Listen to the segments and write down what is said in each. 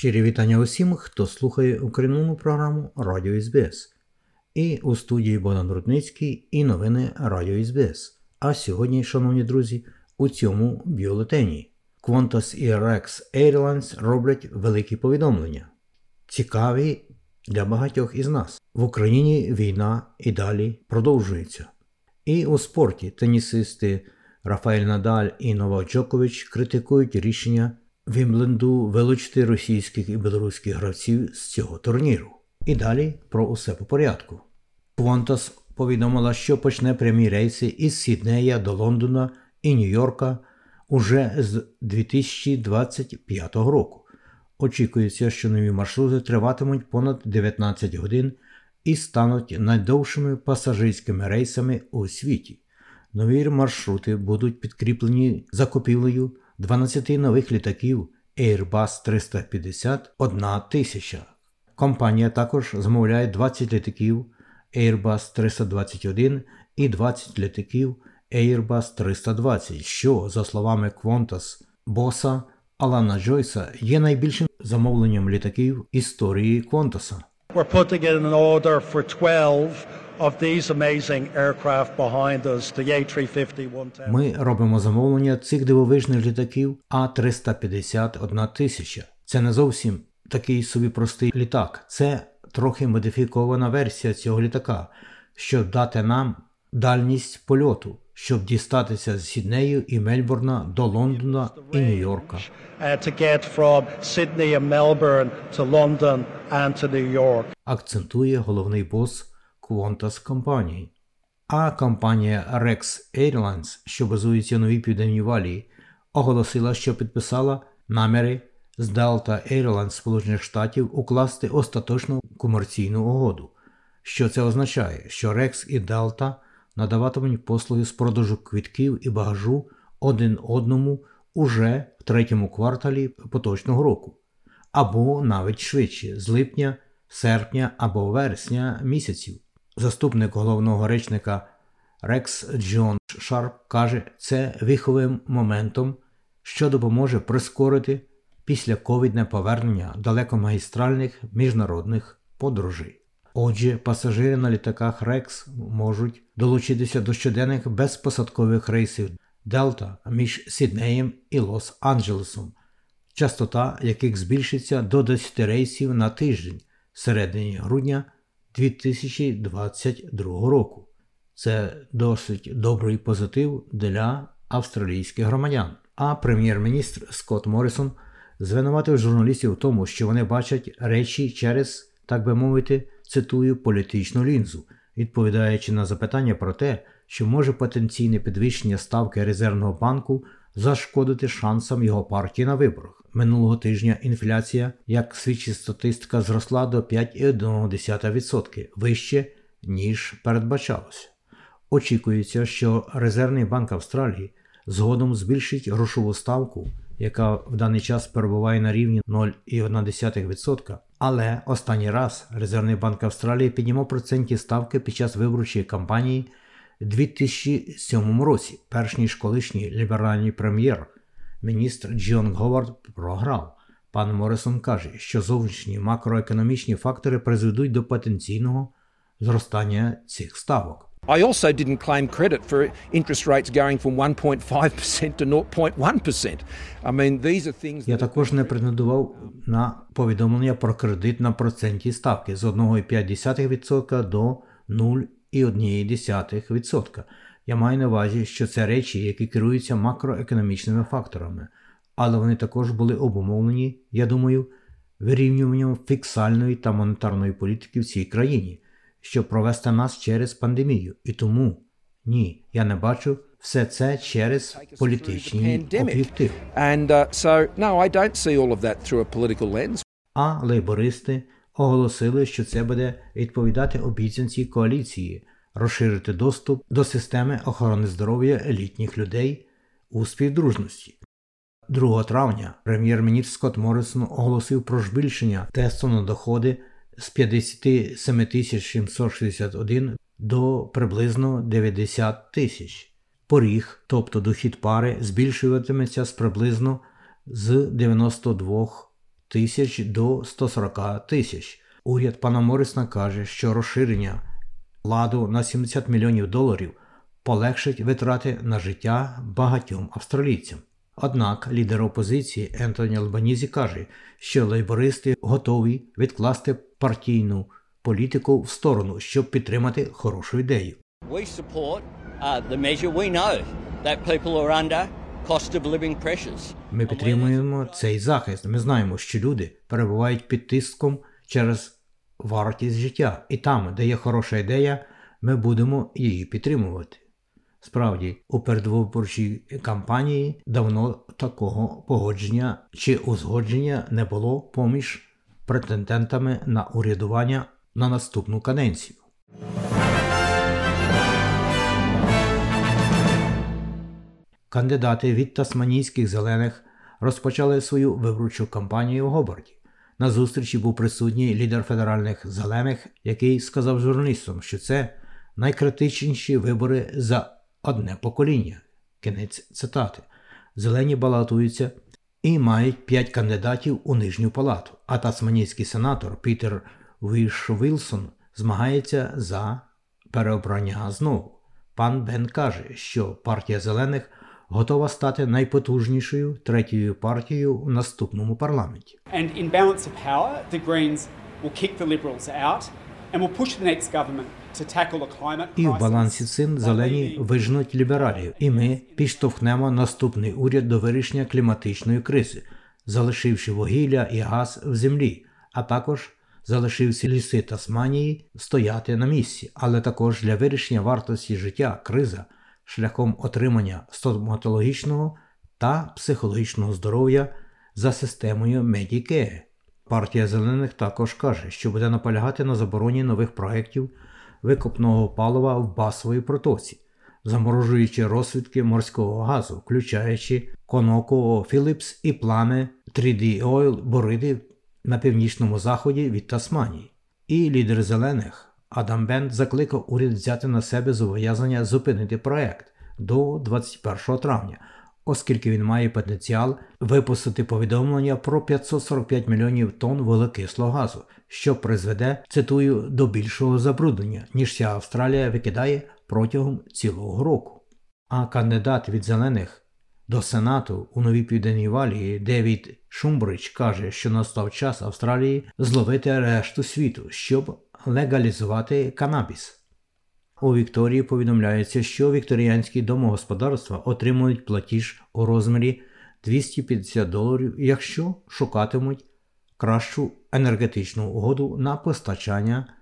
Щирі вітання усім, хто слухає українську програму Радіо СБС. І у студії Богдан Рудницький і новини Радіо СБС. А сьогодні, шановні друзі, у цьому бюлетені Qantas і Rex Airlines роблять великі повідомлення. Цікаві для багатьох із нас. В Україні війна і далі продовжується. І у спорті тенісисти Рафаель Надаль і Новак Джокович критикують рішення Вімбленду вилучити російських і білоруських гравців з цього турніру. І далі про усе по порядку. Qantas повідомила, що почне прямі рейси із Сіднея до Лондона і Нью-Йорка уже з 2025 року. Очікується, що нові маршрути триватимуть понад 19 годин і стануть найдовшими пасажирськими рейсами у світі. Нові маршрути будуть підкріплені закупівлею 12 нових літаків Airbus 350 тисяча. Компанія також замовляє 20 літаків Airbus 321 і 20 літаків Airbus 320, що, за словами Qantas боса Алана Джойса, є найбільшим замовленням літаків історії Qantas. We're putting in an order for 12 of these amazing aircraft behind us, the A350-1000. Ми робимо замовлення цих дивовижних літаків А350 тисяча. Це не зовсім такий собі простий літак. Це трохи модифікована версія цього літака, щоб дати нам дальність польоту, щоб дістатися з Сіднею і Мельбурна до Лондона і Нью-Йорка. Uh, акцентує головний бос Qantas компанії. А компанія Rex Airlines, що базується в Новій Південній Валії, оголосила, що підписала наміри з Delta Airlines Сполучених Штатів укласти остаточну комерційну угоду. Що це означає? Що Rex і Delta надаватимуть послуги з продажу квитків і багажу один одному уже в третьому кварталі поточного року, або навіть швидше з липня, серпня або вересня місяців. Заступник головного речника Rex Джон Шарп каже, це віховим моментом, що допоможе прискорити післяковідне повернення далекомагістральних міжнародних подорожей. Отже, пасажири на літаках Rex можуть долучитися до щоденних безпосадкових рейсів Делта між Сіднеєм і Лос-Анджелесом, частота яких збільшиться до 10 рейсів на тиждень середині грудня 2022 року. Це досить добрий позитив для австралійських громадян. А прем'єр-міністр Скотт Моррисон звинуватив журналістів в тому, що вони бачать речі через, так би мовити, цитую політичну лінзу, відповідаючи на запитання про те, що може потенційне підвищення ставки резервного банку зашкодити шансам його партії на виборах. Минулого тижня інфляція, як свідчить статистика, зросла до 5,1% вище, ніж передбачалося. Очікується, що Резервний банк Австралії згодом збільшить грошову ставку, яка в даний час перебуває на рівні 0,1%. Але останній раз Резервний банк Австралії піднімав процентні ставки під час виборчої кампанії у 2007 році, перш ніж колишній ліберальний прем'єр, міністр Джон Говард програв. Пан Моррисон каже, що зовнішні макроекономічні фактори призведуть до потенційного зростання цих ставок. I also didn't claim credit for interest rates going from 1.5% to 0.1%. I mean, these are things Я також не претендував на повідомлення про кредит на процентні ставки з 1,5% до 0,1%. Я маю на увазі, що це речі, які керуються макроекономічними факторами, але вони також були обумовлені, я думаю, вирівнюванням фіксальної та монетарної політики в цій країні, щоб провести нас через пандемію. І тому ні, я не бачу Все це через політичні об'єктиви. Uh. А лейбористи оголосили, що це буде відповідати обіцянці коаліції розширити доступ до системи охорони здоров'я елітніх людей у співдружності. 2 травня прем'єр-міністр Скотт Моррисон оголосив про збільшення тесту на доходи з 57 761 до приблизно 90 тисяч. Поріг, тобто дохід пари, збільшуватиметься з приблизно з 92 тисяч до 140 тисяч. Уряд пана Морисна каже, що розширення ладу на 70 мільйонів доларів полегшить витрати на життя багатьом австралійцям. Однак лідер опозиції Ентоні Албанізі каже, що лейбористи готові відкласти партійну політику в сторону, щоб підтримати хорошу ідею. We support uh, the measure. We know that people are under cost of living pressures. Ми підтримуємо цей захист. Ми знаємо, що люди перебувають під тиском через вартість життя, і там, де є хороша ідея, ми будемо її підтримувати. Справді, у передвиборчій кампанії давно такого погодження чи узгодження не було поміж претендентами на урядування на наступну каденцію. Кандидати від тасманійських зелених розпочали свою виборчу кампанію в Гобарті. На зустрічі був присутній лідер федеральних зелених, який сказав журналістам, що це найкритичніші вибори за одне покоління. Кінець цитати. Зелені балотуються і мають п'ять кандидатів у нижню палату. А тасманійський сенатор Пітер Віш Вілсон змагається за переобрання знову. Пан Бен каже, що партія зелених готова стати найпотужнішою третьою партією у наступному парламенті. And in balance of power, the Greens will kick the Liberals out and will push the next government І в балансі цим зелені вижнуть лібералів, і ми підштовхнемо наступний уряд до вирішення кліматичної кризи, залишивши вугілля і газ в землі, а також залишивши ліси Тасманії стояти на місці, але також для вирішення вартості життя криза шляхом отримання стоматологічного та психологічного здоров'я за системою Medicare. Партія зелених також каже, що буде наполягати на забороні нових проєктів викопного палива в басовій протоці, заморожуючи розвідки морського газу, включаючи Conoco Phillips і плани 3D Oil Бориди на північному заході від Тасманії. І лідер зелених Адам Бенд закликав уряд взяти на себе зобов'язання зупинити проект до 21 травня, оскільки він має потенціал випустити повідомлення про 545 мільйонів тонн вуглекислого газу, що призведе, цитую, до більшого забруднення, ніж вся Австралія викидає протягом цілого року. А кандидат від зелених до Сенату у Новій Південній Валії Девід Шумбрич каже, що настав час Австралії зловити решту світу, щоб легалізувати канабіс. У Вікторії повідомляється, що вікторіанські домогосподарства отримують платіж у розмірі 250 доларів, якщо шукатимуть кращу енергетичну угоду на постачання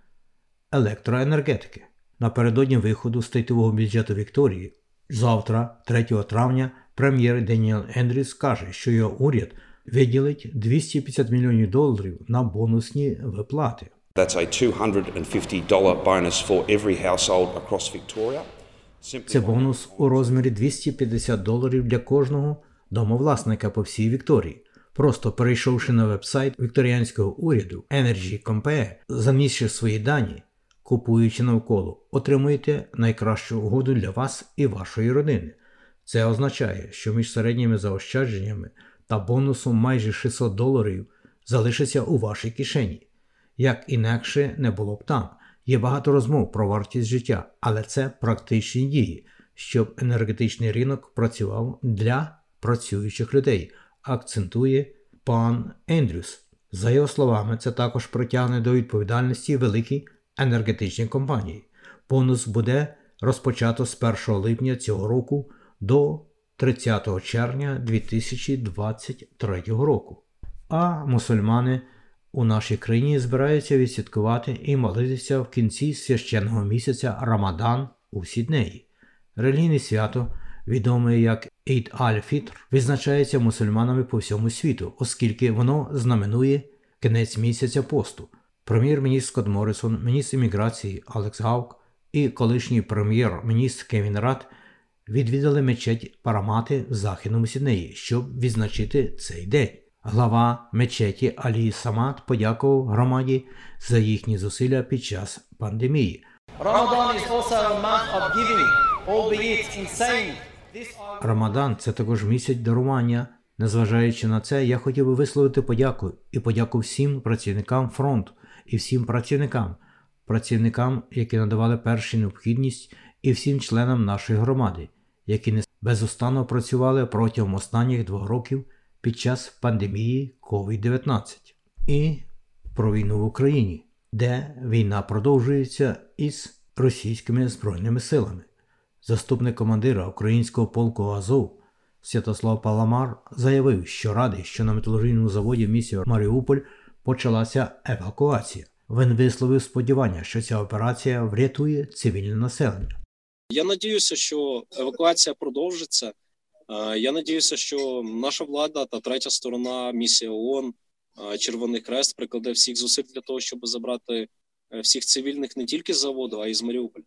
електроенергетики. Напередодні виходу статевого бюджету Вікторії завтра, 3 травня, прем'єр Деніел Ендріс каже, що його уряд виділить 250 мільйонів доларів на бонусні виплати. That's a $250 bonus for every household across Victoria. Це бонус у розмірі 250 доларів для кожного домовласника по всій Вікторії. Просто перейшовши на вебсайт вікторіанського уряду Energy Compare, замісши свої дані, купуючи навколо, отримуєте найкращу угоду для вас і вашої родини. Це означає, що між середніми заощадженнями та бонусом майже 600 доларів залишиться у вашій кишені. Як інакше не було б там. Є багато розмов про вартість життя, але це практичні дії, щоб енергетичний ринок працював для працюючих людей, акцентує пан Ендрюс. За його словами, це також притягне до відповідальності великі енергетичні компанії. Бонус буде розпочато з 1 липня цього року до 30 червня 2023 року. А мусульмани у нашій країні збираються відсвяткувати і молитися в кінці священного місяця Рамадан у Сіднеї. Релігійне свято відоме як Ейд Аль-Фітр, визначається мусульманами по всьому світу, оскільки воно знаменує кінець місяця посту. Прем'єр-міністр Скотт Моррисон, міністр імміграції Алекс Гаук і колишній прем'єр-міністр Кевін Рад відвідали мечеть Парамати в Західному Сіднеї, щоб відзначити цей день. Глава мечеті Алі Самат подякував громаді за їхні зусилля під час пандемії. Рамадан це також місяць дарування. Незважаючи на це, я хотів би висловити подяку і подяку всім працівникам фронту і всім працівникам, працівникам, які надавали першу необхідність, і всім членам нашої громади, які безустанно працювали протягом останніх двох років під час пандемії COVID-19 і про війну в Україні, де війна продовжується із російськими збройними силами. Заступник командира українського полку Азов Святослав Паламар заявив, що радий, що на металургійному заводі в місті Маріуполь почалася евакуація. Він висловив сподівання, що ця операція врятує цивільне населення. Я надіюся, що евакуація продовжиться. Я надіюся, що наша влада та третя сторона, місія ООН, Червоний Хрест прикладе всіх зусиль для того, щоб забрати е, всіх цивільних не тільки з заводу, а й з Маріуполя.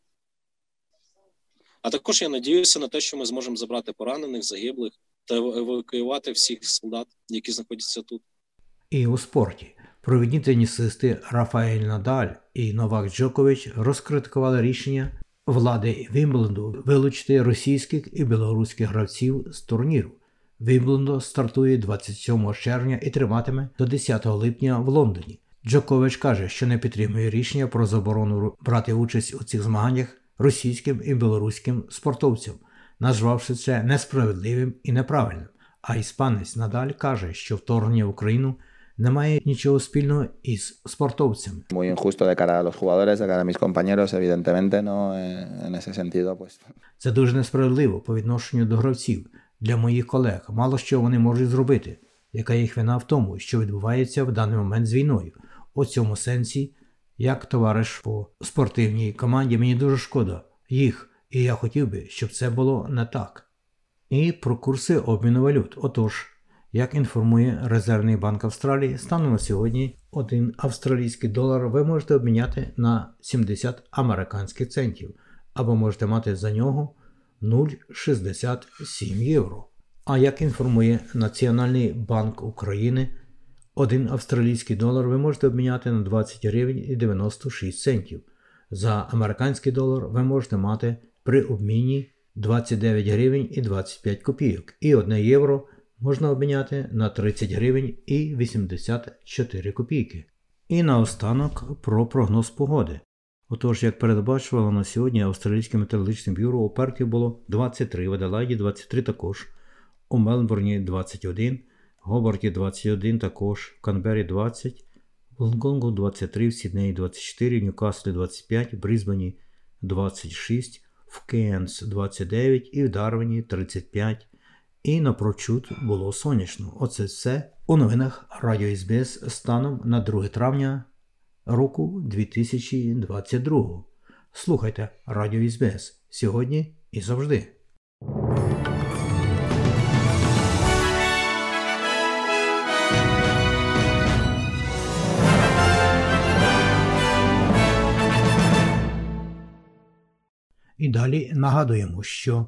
А також я надіюся на те, що ми зможемо забрати поранених, загиблих та евакуювати всіх солдат, які знаходяться тут. І у спорті провідні тенісисти Рафаель Надаль і Новак Джокович розкритикували рішення влади Вімбленду вилучити російських і білоруських гравців з турніру. Вімблендо стартує 27 червня і триватиме до 10 липня в Лондоні. Джокович каже, що не підтримує рішення про заборону брати участь у цих змаганнях російським і білоруським спортовцям, назвавши це несправедливим і неправильним. А іспанець надаль каже, що вторгнення в Україну немає нічого спільного із спортовцями. Muy injusto de cara a los jugadores, de cara a mis compañeros, evidentemente, no en ese sentido, pues. Це дуже несправедливо по відношенню до гравців. Для моїх колег мало що вони можуть зробити. Яка їх вина в тому, що відбувається в даний момент з війною? У цьому сенсі, як товариш по спортивній команді, мені дуже шкода їх, і я хотів би, щоб це було не так. І про курси обміну валют. Отож. Як інформує Резервний банк Австралії, станом на сьогодні один австралійський долар ви можете обміняти на 70 американських центів, або можете мати за нього 0,67 євро. А як інформує Національний банк України, один австралійський долар ви можете обміняти на 20 гривень і 96 центів. За американський долар ви можете мати при обміні 29 гривень і 25 копійок і 1 євро можна обміняти на 30 гривень і 84 копійки. І наостанок про прогноз погоди. Отож, як передбачувало на сьогодні Австралійське метеорологічне бюро у Перті було 23, в Аделаїді 23 також, у Мелбурні 21, Гобарті 21 також, в Канбері 20, в Лонгонгу 23, в Сіднеї 24, в Ньюкаслі 25, в Брізбені 26, в Кенс 29 і в Дарвіні 35. І напрочуд було сонячно. Оце все у новинах Радіо СБС станом на 2 травня року 2022. Слухайте Радіо СБС сьогодні і завжди. І далі нагадуємо, що